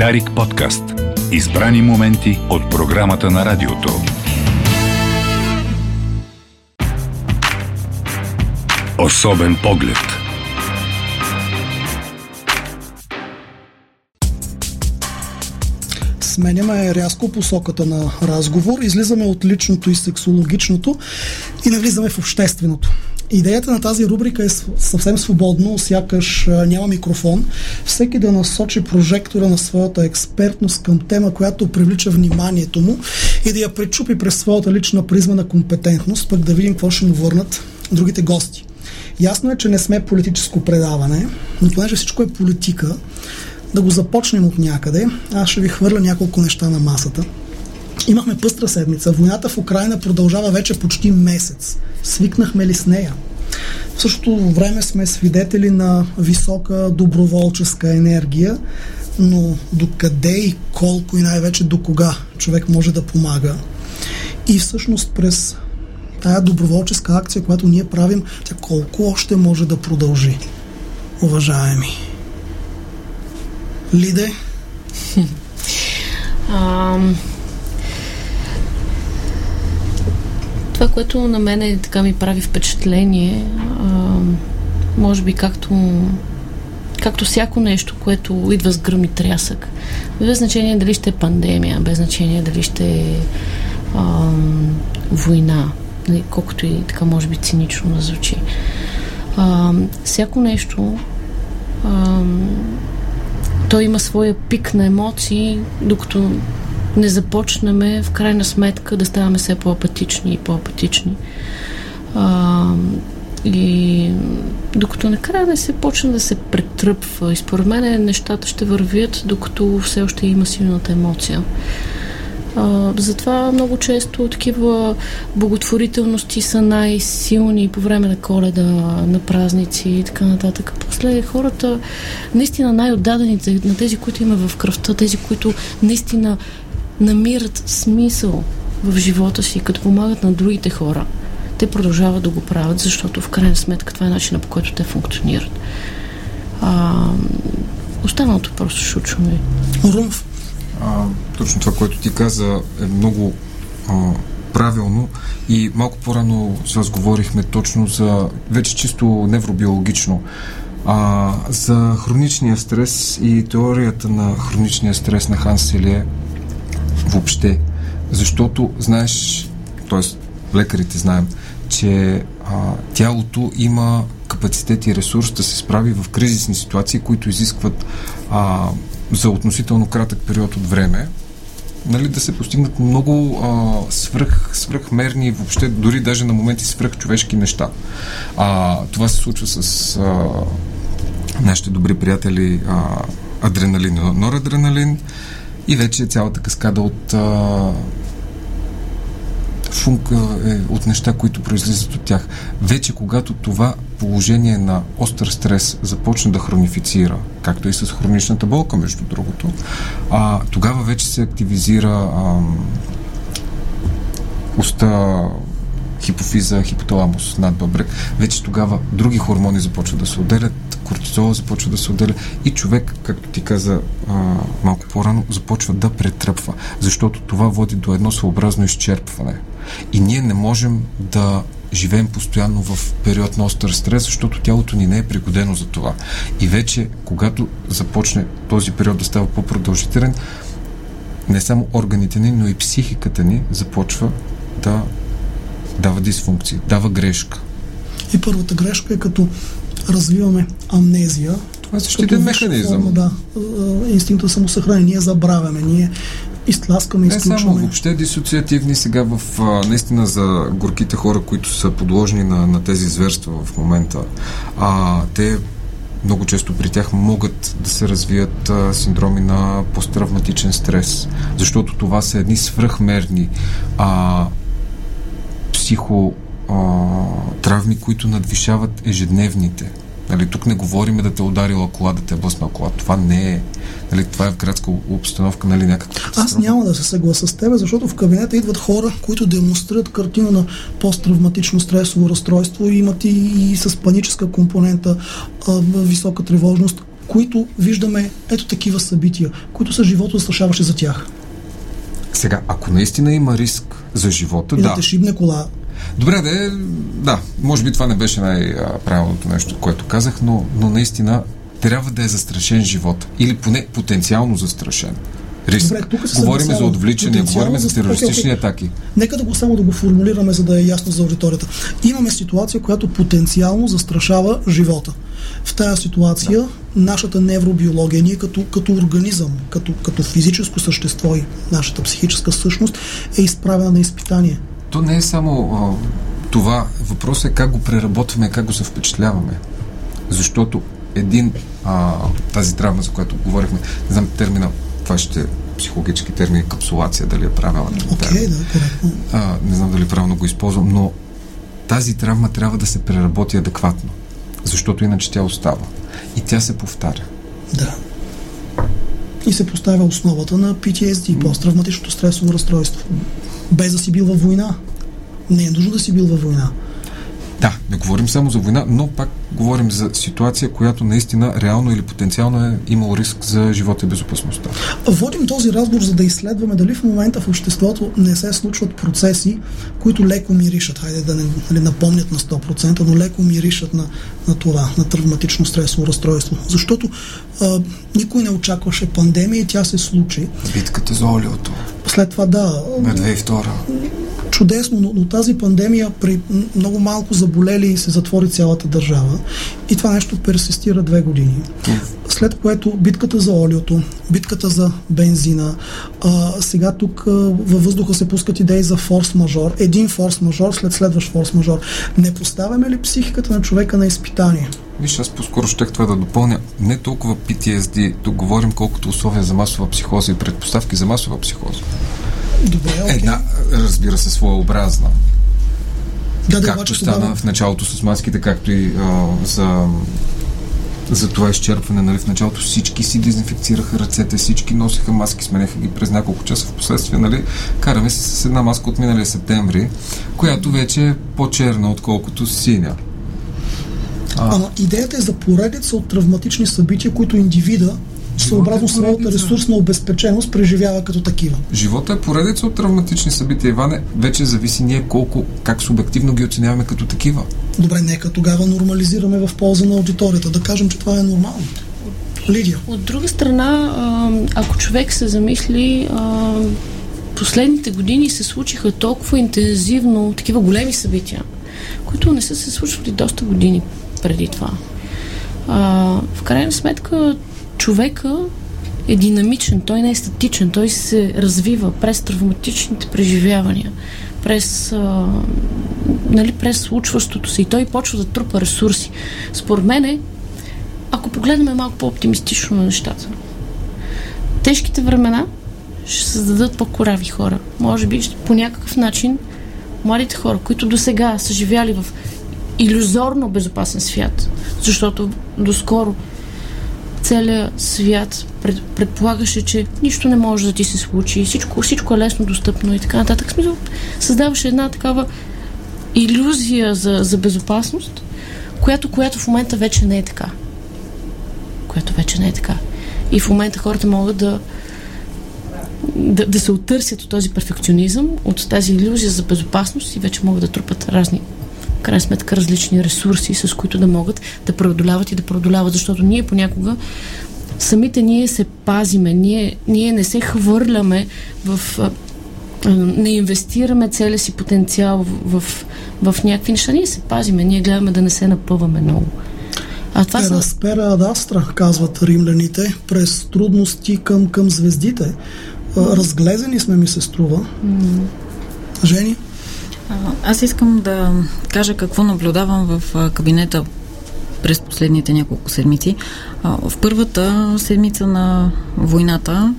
Дарик подкаст. Избрани моменти от програмата на радиото. Особен поглед. Сменяме рязко посоката на разговор, излизаме от личното и сексологичното и навлизаме в общественото. Идеята на тази рубрика е съвсем свободно, сякаш няма микрофон. Всеки да насочи прожектора на своята експертност към тема, която привлича вниманието му и да я пречупи през своята лична призма на компетентност, пък да видим какво ще му върнат другите гости. Ясно е, че не сме политическо предаване, но понеже всичко е политика, да го започнем от някъде. Аз ще ви хвърля няколко неща на масата. Имахме пъстра седмица. Войната в Украина продължава вече почти месец. Свикнахме ли с нея? В същото време сме свидетели на висока доброволческа енергия, но докъде и колко и най-вече до кога човек може да помага. И всъщност през тая доброволческа акция, която ние правим, тя колко още може да продължи, уважаеми. Лиде? Um, това, което на мене така ми прави впечатление, а, може би както, както всяко нещо, което идва с гръм и трясък. Без значение дали ще е пандемия, без значение дали ще е а, война, нали, колкото и така може би цинично да звучи. А, всяко нещо а, той има своя пик на емоции, докато не започнем в крайна сметка да ставаме все по-апатични и по-апатични. А, и докато накрая не се почне да се претръпва. И според мен нещата ще вървят, докато все още има силната емоция. А, затова много често такива благотворителности са най-силни по време на коледа, на празници и така нататък. После хората, наистина най-отдадените, на тези, които има в кръвта, тези, които наистина намират смисъл в живота си, като помагат на другите хора, те продължават да го правят, защото в крайна сметка това е начинът по който те функционират. А, останалото просто шучваме. Румф. А, точно това, което ти каза е много а, правилно и малко по-рано с вас говорихме точно за вече чисто невробиологично а, за хроничния стрес и теорията на хроничния стрес на Ханс Селие въобще. Защото, знаеш, т.е. лекарите знаем, че а, тялото има капацитет и ресурс да се справи в кризисни ситуации, които изискват а, за относително кратък период от време нали, да се постигнат много а, свръх, свръхмерни, въобще дори даже на моменти свръхчовешки неща. А, това се случва с а, нашите добри приятели а, адреналин норадреналин и вече цялата каскада от а, функ, е, от неща, които произлизат от тях. Вече когато това положение на остър стрес започне да хронифицира, както и с хроничната болка, между другото, а, тогава вече се активизира а, уста, хипофиза, хипоталамус, над бъбрек. Вече тогава други хормони започват да се отделят, кортизола започва да се отделя и човек, както ти каза а, малко по-рано, започва да претръпва, защото това води до едно своеобразно изчерпване. И ние не можем да живеем постоянно в период на остър стрес, защото тялото ни не е пригодено за това. И вече, когато започне този период да става по-продължителен, не само органите ни, но и психиката ни започва да дава дисфункция, дава грешка. И първата грешка е като развиваме амнезия. Това е защитен механизъм. Форма, да, инстинкта самосъхранение. Ние забравяме, ние изтласкаме, изключваме. Не само въобще дисоциативни сега в наистина за горките хора, които са подложени на, на тези зверства в момента. А, те много често при тях могат да се развият а, синдроми на посттравматичен стрес, защото това са едни свръхмерни а, психо а, травми, които надвишават ежедневните. Нали, тук не говорим да те ударила кола, да те е кола. Това не е. Нали, това е в градска обстановка, нали, някаква Аз няма да се съгласа с теб, защото в кабинета идват хора, които демонстрират картина на посттравматично стресово разстройство и имат и, и с паническа компонента а, висока тревожност, които виждаме ето такива събития, които са живото застрашаващи за тях. Сега, ако наистина има риск за живота, И да, да. те шибне кола. Добре, да, да, може би това не беше най-правилното нещо, което казах, но, но наистина трябва да е застрашен живот. Или поне потенциално застрашен. Риск. Добре, тук се говорим за отвличания, говорим за терористични атаки. Нека да го само да го формулираме, за да е ясно за аудиторията. Имаме ситуация, която потенциално застрашава живота. В тази ситуация нашата невробиология, ние като, като организъм, като, като физическо същество и нашата психическа същност е изправена на изпитание. То не е само а, това. Въпросът е как го преработваме, как го се впечатляваме. Защото един, а, тази травма, за която говорихме, не знам термина, това ще е психологически термин, капсулация, дали е Окей, термин. да, коректно. а, не знам дали правилно го използвам, но тази травма трябва да се преработи адекватно, защото иначе тя остава. И тя се повтаря. Да. И се поставя основата на PTSD, посттравматичното стресово разстройство. Без да си бил във война. Не е нужно да си бил във война. Да, не говорим само за война, но пак говорим за ситуация, която наистина реално или потенциално е имал риск за живота и безопасността. Водим този разговор, за да изследваме дали в момента в обществото не се случват процеси, които леко миришат, хайде да не нали, напомнят на 100%, но леко миришат на, на това, на травматично стресово разстройство. Защото а, никой не очакваше пандемия и тя се случи. Битката за олиото След това, да, на 2002. Чудесно, но, но тази пандемия при много малко заболели се затвори цялата държава и това нещо персистира две години. След което битката за олиото, битката за бензина, а, сега тук а, във въздуха се пускат идеи за форс-мажор, един форс-мажор след следващ форс-мажор. Не поставяме ли психиката на човека на изпитание? Виж, аз по-скоро щех това да допълня. Не толкова PTSD, тук говорим колкото условия за масова психоза и предпоставки за масова психоза. Добре, окей. Една, разбира се, своеобразна. да, да, както обаче стана тогава... в началото с маските, както и а, за, за това изчерпване. Нали? В началото всички си дезинфекцираха ръцете, всички носиха маски, сменяха ги през няколко часа в последствие. Нали? Караме се с една маска от миналия септември, която вече е по-черна, отколкото синя. А, Ама идеята е за поредица от травматични събития, които индивида, съобразно е своята поредица. ресурсна обезпеченост, преживява като такива. Живота е поредица от травматични събития, Иване. Вече зависи ние колко, как субективно ги оценяваме като такива. Добре, нека тогава нормализираме в полза на аудиторията. Да кажем, че това е нормално. Лидия. От друга страна, ако човек се замисли, последните години се случиха толкова интензивно такива големи събития, които не са се случвали доста години преди това. А, в крайна сметка, човека е динамичен, той не е статичен, той се развива през травматичните преживявания, през, а, нали, през случващото се и той почва да трупа ресурси. Според мен е, ако погледнем малко по-оптимистично на нещата, тежките времена ще създадат по-корави хора. Може би по някакъв начин младите хора, които до сега са живяли в иллюзорно безопасен свят, защото доскоро целият свят пред, предполагаше, че нищо не може да ти се случи, всичко, всичко е лесно достъпно и така нататък. Смисъл, създаваше една такава иллюзия за, за безопасност, която, която в момента вече не е така. Която вече не е така. И в момента хората могат да, да, да се оттърсят от този перфекционизъм, от тази иллюзия за безопасност и вече могат да трупат разни, крайна сметка, различни ресурси, с които да могат да преодоляват и да преодоляват, защото ние понякога самите ние се пазиме, ние, ние не се хвърляме в не инвестираме целия си потенциал в, в, в някакви неща. Ние се пазиме, ние гледаме да не се напъваме много. А това са... Пераспера ад астра, казват римляните, през трудности към, към звездите. Разглезени сме, ми се струва. Жени? Аз искам да кажа какво наблюдавам в кабинета през последните няколко седмици. В първата седмица на войната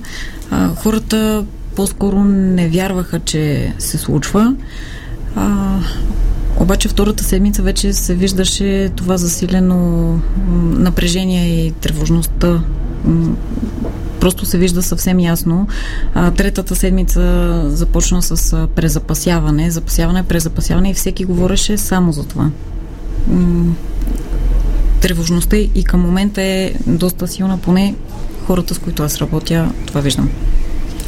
хората по-скоро не вярваха, че се случва. Обаче втората седмица вече се виждаше това засилено напрежение и тревожността. Просто се вижда съвсем ясно. А, третата седмица започна с а, презапасяване, запасяване, презапасяване и всеки говореше само за това. М, тревожността и към момента е доста силна, поне хората, с които аз работя, това виждам.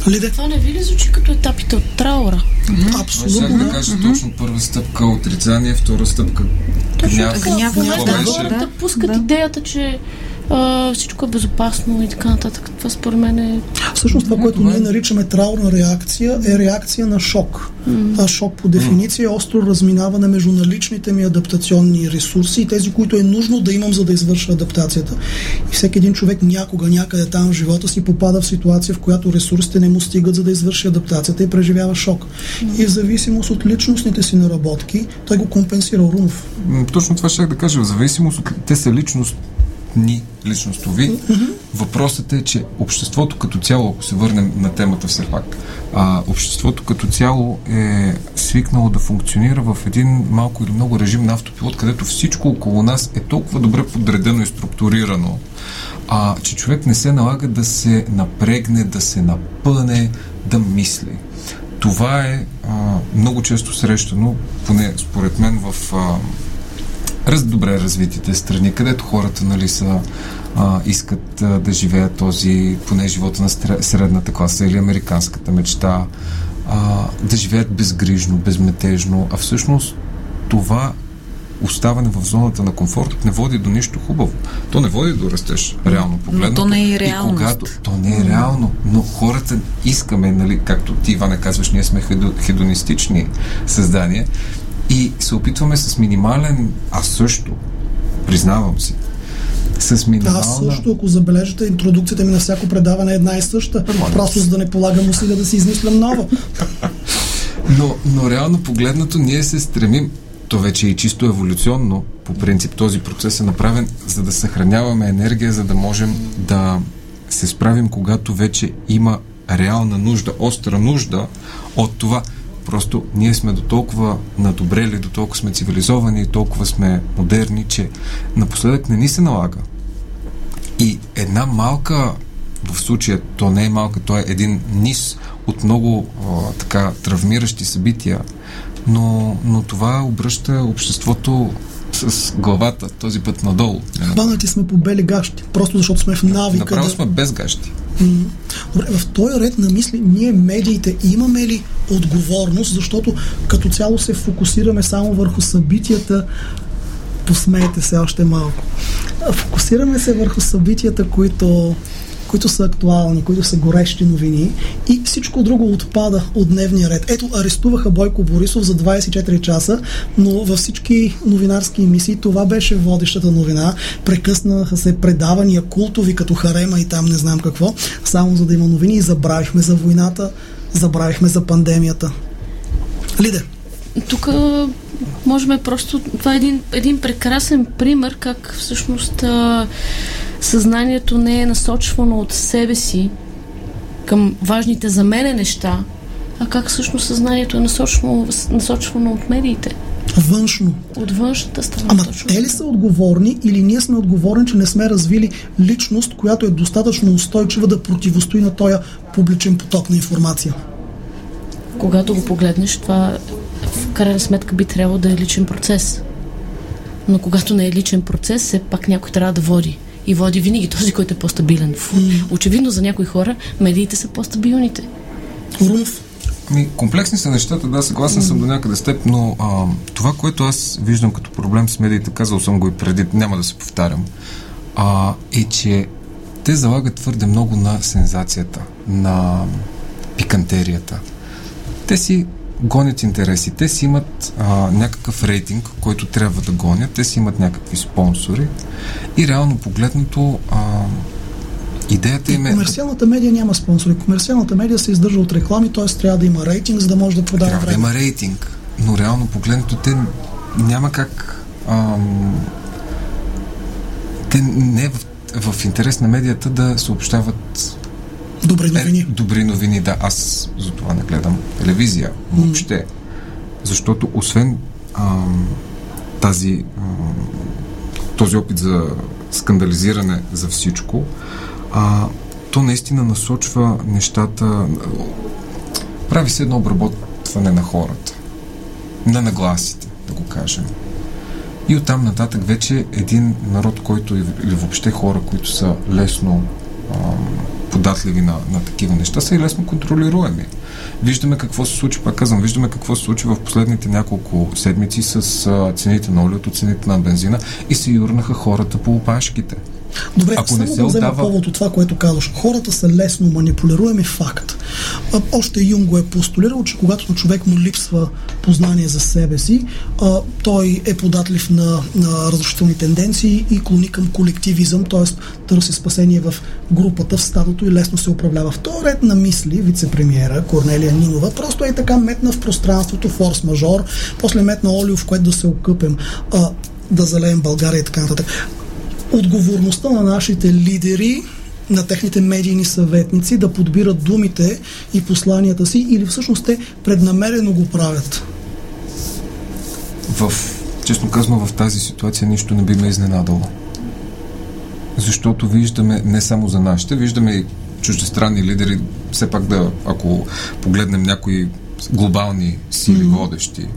Лиде? Това не ви ли звучи като етапите от траура? Това Абсолютно, ще да кажа точно първа стъпка отрицание, втора стъпка гняв. Гняв, В момента да, хората да, пускат да. идеята, че а, всичко е безопасно и така нататък. Това според мен е... Всъщност това, което ние наричаме траурна реакция, е реакция на шок. А шок по дефиниция е остро разминаване между наличните ми адаптационни ресурси и тези, които е нужно да имам, за да извърша адаптацията. И всеки един човек някога, някъде там в живота си попада в ситуация, в която ресурсите не му стигат, за да извърши адаптацията и преживява шок. И в зависимост от личностните си наработки, той го компенсира Румов. М, Точно това ще да кажа. В зависимост от... Те са личностни, личностови. Въпросът е, че обществото като цяло, ако се върнем на темата все пак, а, обществото като цяло е свикнало да функционира в един малко или много режим на автопилот, където всичко около нас е толкова добре подредено и структурирано, а, че човек не се налага да се напрегне, да се напъне, да мисли. Това е а, много често срещано, поне според мен, в а, раз, добре развитите страни, където хората нали, са, а, искат а, да живеят този, поне живота на средната класа или американската мечта, а, да живеят безгрижно, безметежно, а всъщност това оставане в зоната на комфорт не води до нищо хубаво. То не води до растеж, реално погледнато. то не е реалност. когато, то не е реално, но хората искаме, нали, както ти, Иване, казваш, ние сме хедо- хедонистични създания и се опитваме с минимален, аз също, признавам си, с минимална... Аз също, ако забележите, интродукцията ми на всяко предаване е една и съща. Нормално. Просто за да не полагам усилия да си измислям нова. Но, но реално погледнато ние се стремим, то вече е и чисто еволюционно, по принцип този процес е направен, за да съхраняваме енергия, за да можем да се справим, когато вече има реална нужда, остра нужда от това. Просто ние сме до толкова надобрели, до толкова сме цивилизовани, толкова сме модерни, че напоследък не ни се налага. И една малка, в случая то не е малка, то е един низ от много а, така травмиращи събития, но, но това обръща обществото с главата, този път надолу. Хванати сме по бели гащи, просто защото сме в навика. Направо да... сме без гащи. Добре, в този ред на мисли, ние медиите имаме ли отговорност, защото като цяло се фокусираме само върху събитията, посмейте се още малко. Фокусираме се върху събитията, които, които са актуални, които са горещи новини и всичко друго отпада от дневния ред. Ето, арестуваха Бойко Борисов за 24 часа, но във всички новинарски емисии това беше водещата новина. Прекъснаха се предавания култови, като Харема и там не знам какво, само за да има новини и забравихме за войната, забравихме за пандемията. Лиде, Тук можем просто... Това е един, един прекрасен пример как всъщност а, съзнанието не е насочвано от себе си към важните за мене неща, а как всъщност съзнанието е насочвано, насочвано от медиите, външно. от външната страна. Ама точно. те ли са отговорни или ние сме отговорни, че не сме развили личност, която е достатъчно устойчива да противостои на този публичен поток на информация? Когато го погледнеш, това крайна сметка би трябвало да е личен процес. Но когато не е личен процес, все пак някой трябва да води. И води винаги този, който е по-стабилен. Фу, Очевидно за някои хора медиите са по-стабилните. Ми, комплексни са нещата, да, съгласен съм до някъде с теб, но а, това, което аз виждам като проблем с медиите, казал съм го и преди, няма да се повтарям, а, е, че те залагат твърде много на сензацията, на пикантерията. Те си гонят интереси, те си имат а, някакъв рейтинг, който трябва да гонят, те си имат някакви спонсори и реално погледнато а, идеята им е... комерциалната медия няма спонсори. Комерциалната медия се издържа от реклами, т.е. трябва да има рейтинг, за да може да продава Трябва да време. има рейтинг, но реално погледнато те няма как. Ам, те не е в, в интерес на медията да съобщават Добри е, новини. добри новини. Да, аз за това не гледам телевизия въобще. Защото освен ам, тази, ам, този опит за скандализиране за всичко, а, то наистина насочва нещата, прави се едно обработване на хората, на нагласите, да го кажем. И оттам нататък вече един народ, който или въобще хора, които са лесно ам, податливи на, на такива неща, са и лесно контролируеми. Виждаме какво се случи, пак казвам, виждаме какво се случи в последните няколко седмици с а, цените на олиото, цените на бензина и се юрнаха хората по опашките. Добре, Ако само не се да взема отдава... повод от това, което казваш. Хората са лесно манипулируеми факт. Още Юнг го е постулирал, че когато на човек му липсва познание за себе си, а, той е податлив на, на разрушителни тенденции и клони към колективизъм, т.е. търси спасение в групата, в стадото и лесно се управлява. В този ред на мисли, вице-премьера Корнелия Нинова просто е така метна в пространството, форс-мажор, после метна олио, в което да се окъпем. А, да залеем България и така нататък отговорността на нашите лидери на техните медийни съветници да подбират думите и посланията си или всъщност те преднамерено го правят? В, честно казано, в тази ситуация нищо не би ме изненадало. Защото виждаме не само за нашите, виждаме и чуждестранни лидери, все пак да, ако погледнем някои глобални сили mm-hmm. водещи,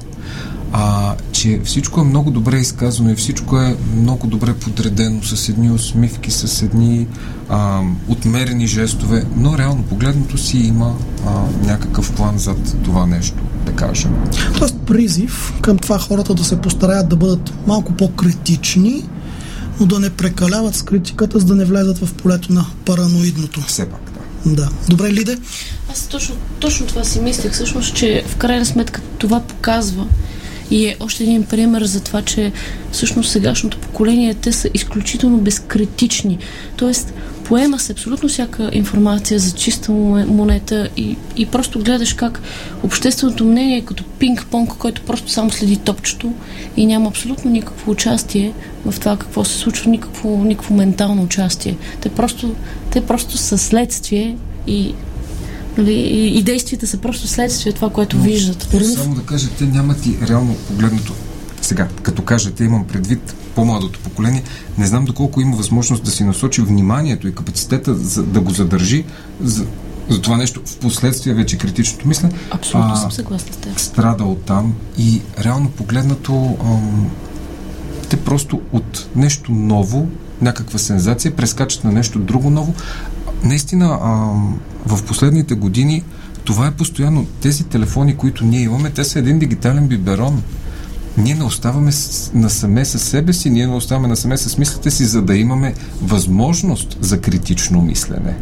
а, че всичко е много добре изказано и всичко е много добре подредено с едни усмивки, с едни а, отмерени жестове, но реално погледното си има а, някакъв план зад това нещо, да кажем. Тоест призив към това хората да се постараят да бъдат малко по-критични, но да не прекаляват с критиката, за да не влезат в полето на параноидното. Все пак, да. Да. Добре, Лиде? Аз точно, точно това си мислех, всъщност, че в крайна сметка това показва, и е още един пример за това, че всъщност сегашното поколение те са изключително безкритични. Тоест, поема се абсолютно всяка информация за чиста монета и, и просто гледаш как общественото мнение е като пинг-понг, който просто само следи топчето и няма абсолютно никакво участие в това какво се случва, никакво, никакво ментално участие. Те просто, те просто са следствие и Нали, и, и действията са просто следствие това, което Но, виждат. Само да кажа, те нямат и реално погледнато. Сега, като кажа, те имам предвид по-младото поколение, не знам доколко има възможност да си насочи вниманието и капацитета за, да го задържи за, за това нещо в последствие вече критичното мислене. Абсолютно а, съм съгласна с теб. Страда от там и реално погледнато ам, те просто от нещо ново, някаква сензация, прескачат на нещо друго ново, наистина а, в последните години това е постоянно. Тези телефони, които ние имаме, те са един дигитален биберон. Ние не оставаме насаме с себе си, ние не оставаме насаме с мислите си, за да имаме възможност за критично мислене.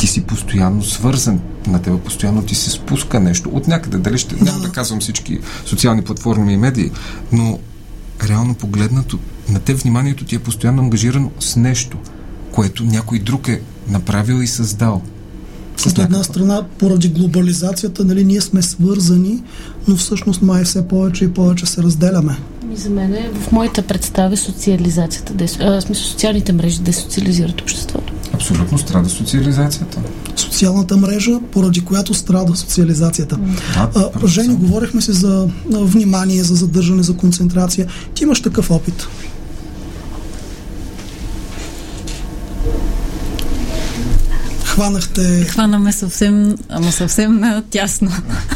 Ти си постоянно свързан, на тебе постоянно ти се спуска нещо. От някъде, дали ще, няма да казвам всички социални платформи и медии, но реално погледнато, на те вниманието ти е постоянно ангажирано с нещо – което някой друг е направил и създал. От една страна, поради глобализацията, нали, ние сме свързани, но всъщност май все повече и повече се разделяме. И за мен е, в моята представа социализацията, дес, а, смисъл, социалните мрежи десоциализират обществото. Абсолютно страда социализацията. Социалната мрежа, поради която страда социализацията. Да, а, Жени, говорихме си за внимание, за задържане, за концентрация. Ти имаш такъв опит. Хванахте... Хванаме съвсем, ама съвсем тясно.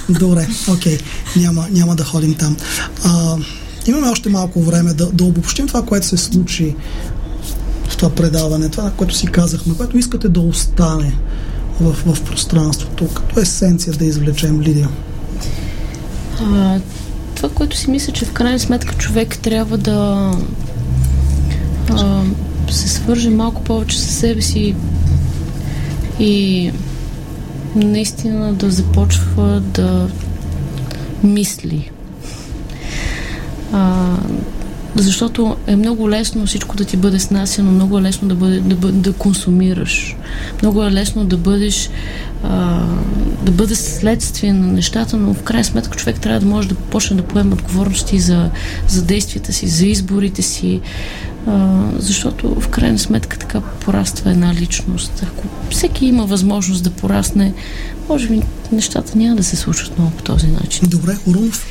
Добре, окей. Okay. Няма, няма да ходим там. А, имаме още малко време да, да обобщим това, което се случи в това предаване, това, което си казахме, което искате да остане в, в пространството, като есенция да извлечем, Лидия. А, това, което си мисля, че в крайна сметка човек трябва да а, се свърже малко повече със себе си и наистина да започва да мисли. А, защото е много лесно всичко да ти бъде снасяно, много е лесно да, бъде, да, да консумираш, много е лесно да бъдеш а, да бъде следствие на нещата, но в крайна сметка човек трябва да може да почне да поема отговорности за, за действията си, за изборите си, а, защото в крайна сметка така пораства една личност. Ако всеки има възможност да порасне, може би нещата няма да се случват много по този начин. Добре, Урумов.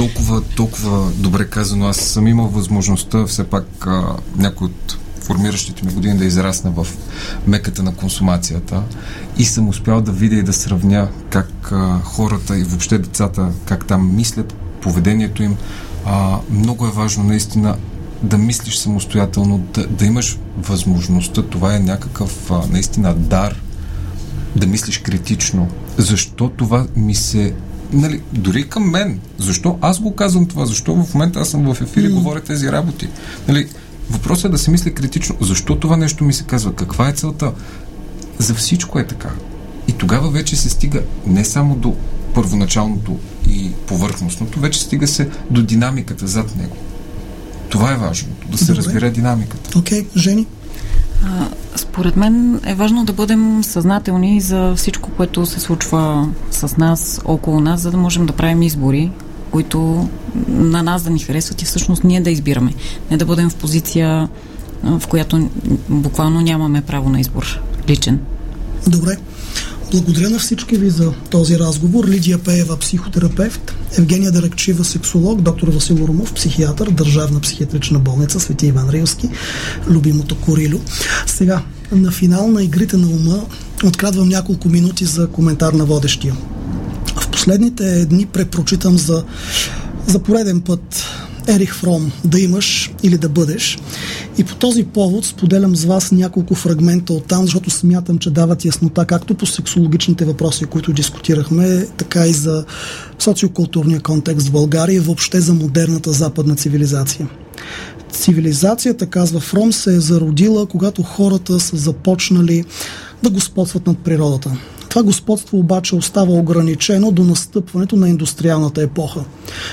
Толкова, толкова добре казано. Аз съм имал възможността все пак а, някой от формиращите ми години да израсна в меката на консумацията и съм успял да видя и да сравня как а, хората и въобще децата, как там мислят, поведението им. А, много е важно наистина да мислиш самостоятелно, да, да имаш възможността. Това е някакъв а, наистина дар да мислиш критично. Защо това ми се нали, дори към мен. Защо аз го казвам това? Защо в момента аз съм в ефир и mm. говоря тези работи? Нали, въпросът е да се мисли критично. Защо това нещо ми се казва? Каква е целта? За всичко е така. И тогава вече се стига не само до първоначалното и повърхностното, вече стига се до динамиката зад него. Това е важното, да се Добре. разбере динамиката. Окей, okay. Жени? Според мен е важно да бъдем съзнателни за всичко, което се случва с нас, около нас, за да можем да правим избори, които на нас да ни харесват и всъщност ние да избираме. Не да бъдем в позиция, в която буквално нямаме право на избор личен. Добре. Благодаря на всички ви за този разговор. Лидия Пеева, психотерапевт, Евгения Даракчива, сексолог, доктор Васил Румов, психиатър, Държавна психиатрична болница, Свети Иван Рилски, любимото Корило. Сега, на финал на игрите на ума, открадвам няколко минути за коментар на водещия. В последните дни препрочитам за, за пореден път Ерих Фром «Да имаш или да бъдеш». И по този повод споделям с вас няколко фрагмента от там, защото смятам, че дават яснота както по сексологичните въпроси, които дискутирахме, така и за социокултурния контекст в България и въобще за модерната западна цивилизация. Цивилизацията, казва Фром, се е зародила, когато хората са започнали да господстват над природата. Това господство обаче остава ограничено до настъпването на индустриалната епоха.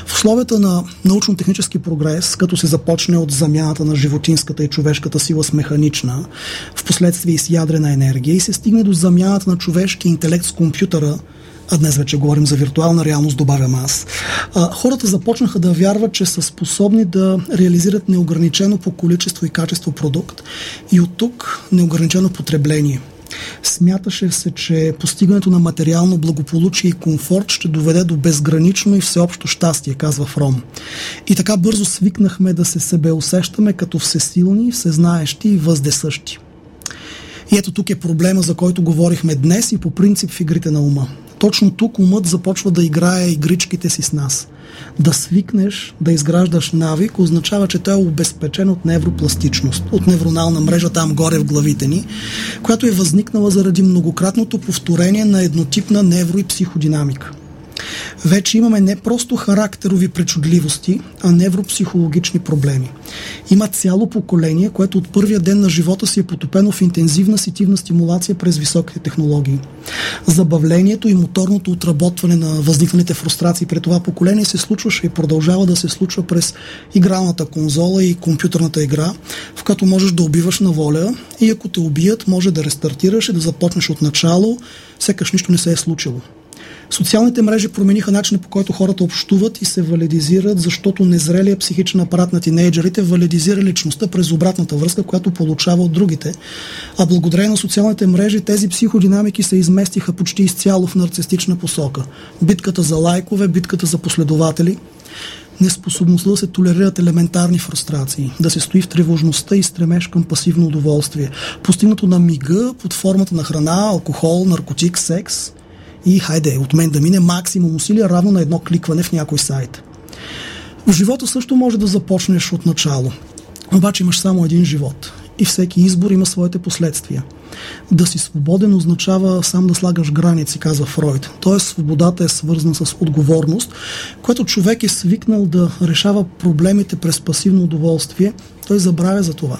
В условията на научно-технически прогрес, като се започне от замяната на животинската и човешката сила с механична, в последствие и с ядрена енергия и се стигне до замяната на човешки интелект с компютъра, а днес вече говорим за виртуална реалност, добавям аз, а, хората започнаха да вярват, че са способни да реализират неограничено по количество и качество продукт и от тук неограничено потребление – Смяташе се, че постигането на материално благополучие и комфорт ще доведе до безгранично и всеобщо щастие, казва Фром. И така бързо свикнахме да се себе усещаме като всесилни, всезнаещи и въздесъщи. И ето тук е проблема, за който говорихме днес и по принцип в игрите на ума. Точно тук умът започва да играе игричките си с нас. Да свикнеш да изграждаш навик означава, че той е обезпечен от невропластичност, от невронална мрежа там горе в главите ни, която е възникнала заради многократното повторение на еднотипна невро- и психодинамика вече имаме не просто характерови причудливости, а невропсихологични проблеми. Има цяло поколение, което от първия ден на живота си е потопено в интензивна сетивна стимулация през високите технологии. Забавлението и моторното отработване на възникналите фрустрации пред това поколение се случваше и продължава да се случва през игралната конзола и компютърната игра, в която можеш да убиваш на воля и ако те убият, може да рестартираш и да започнеш от начало, сякаш нищо не се е случило. Социалните мрежи промениха начина по който хората общуват и се валидизират, защото незрелия психичен апарат на тинейджерите валидизира личността през обратната връзка, която получава от другите. А благодарение на социалните мрежи тези психодинамики се изместиха почти изцяло в нарцистична посока. Битката за лайкове, битката за последователи, неспособността да се толерират елементарни фрустрации, да се стои в тревожността и стремеж към пасивно удоволствие, постигнато на мига под формата на храна, алкохол, наркотик, секс, и хайде, от мен да мине максимум усилия равно на едно кликване в някой сайт. В живота също може да започнеш от начало. Обаче имаш само един живот и всеки избор има своите последствия. Да си свободен означава сам да слагаш граници, казва Фройд. Тоест свободата е свързана с отговорност, което човек е свикнал да решава проблемите през пасивно удоволствие, той забравя за това.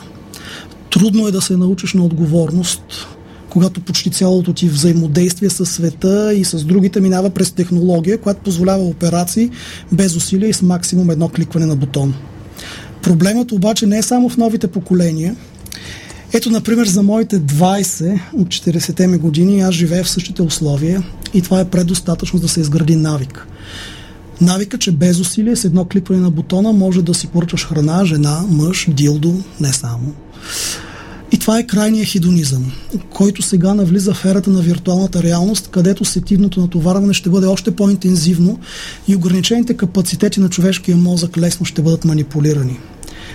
Трудно е да се научиш на отговорност, когато почти цялото ти взаимодействие с света и с другите минава през технология, която позволява операции без усилия и с максимум едно кликване на бутон. Проблемът обаче не е само в новите поколения. Ето, например, за моите 20 от 40-те ми години аз живея в същите условия и това е предостатъчно да се изгради навик. Навика, че без усилие с едно кликване на бутона може да си поръчаш храна, жена, мъж, дилдо, не само. И това е крайния хидонизъм, който сега навлиза в ерата на виртуалната реалност, където сетивното натоварване ще бъде още по-интензивно и ограничените капацитети на човешкия мозък лесно ще бъдат манипулирани.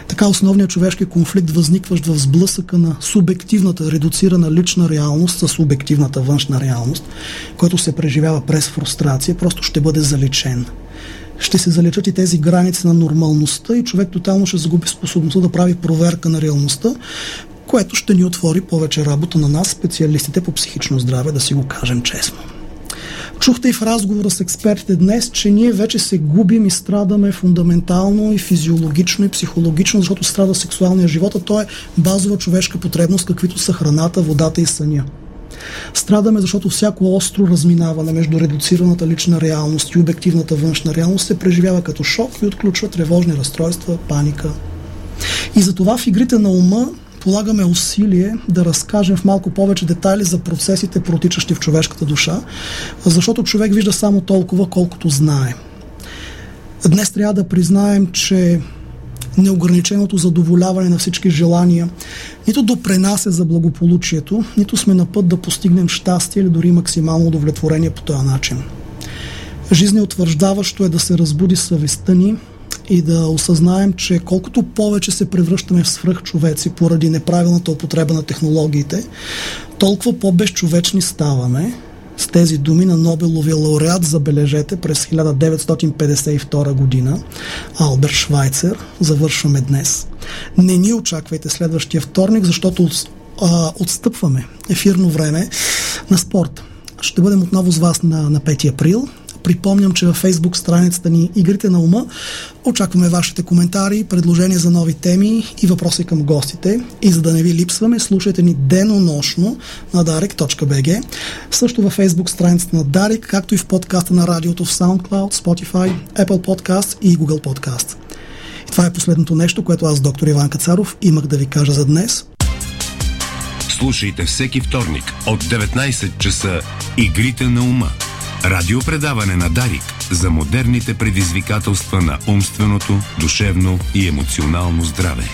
Така основният човешки конфликт, възникващ в сблъсъка на субективната, редуцирана лична реалност с субективната външна реалност, който се преживява през фрустрация, просто ще бъде заличен ще се залечат и тези граници на нормалността и човек тотално ще загуби способността да прави проверка на реалността, което ще ни отвори повече работа на нас, специалистите по психично здраве, да си го кажем честно. Чухте и в разговора с експертите днес, че ние вече се губим и страдаме фундаментално и физиологично и психологично, защото страда сексуалния живот, а то е базова човешка потребност, каквито са храната, водата и съня. Страдаме, защото всяко остро разминаване между редуцираната лична реалност и обективната външна реалност се преживява като шок и отключва тревожни разстройства, паника. И затова в игрите на ума полагаме усилие да разкажем в малко повече детайли за процесите, протичащи в човешката душа, защото човек вижда само толкова, колкото знае. Днес трябва да признаем, че неограниченото задоволяване на всички желания нито допренася за благополучието, нито сме на път да постигнем щастие или дори максимално удовлетворение по този начин. Жизнеутвърждаващо е да се разбуди съвестта ни и да осъзнаем, че колкото повече се превръщаме в свръхчовеци поради неправилната употреба на технологиите, толкова по-безчовечни ставаме с тези думи на Нобеловия лауреат, забележете, през 1952 година, Албер Швайцер. Завършваме днес. Не ни очаквайте следващия вторник, защото а, отстъпваме ефирно време на спорт. Ще бъдем отново с вас на, на 5 април. Припомням, че във фейсбук страницата ни Игрите на ума очакваме вашите коментари, предложения за нови теми и въпроси към гостите. И за да не ви липсваме, слушайте ни денонощно на darek.bg, също във фейсбук страницата на Дарик, както и в подкаста на радиото в SoundCloud, Spotify, Apple Podcast и Google Podcast. И това е последното нещо, което аз, доктор Иван Кацаров, имах да ви кажа за днес. Слушайте всеки вторник от 19 часа Игрите на ума. Радиопредаване на Дарик за модерните предизвикателства на умственото, душевно и емоционално здраве.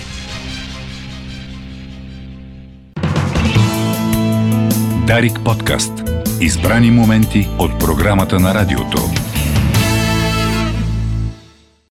Дарик подкаст. Избрани моменти от програмата на радиото.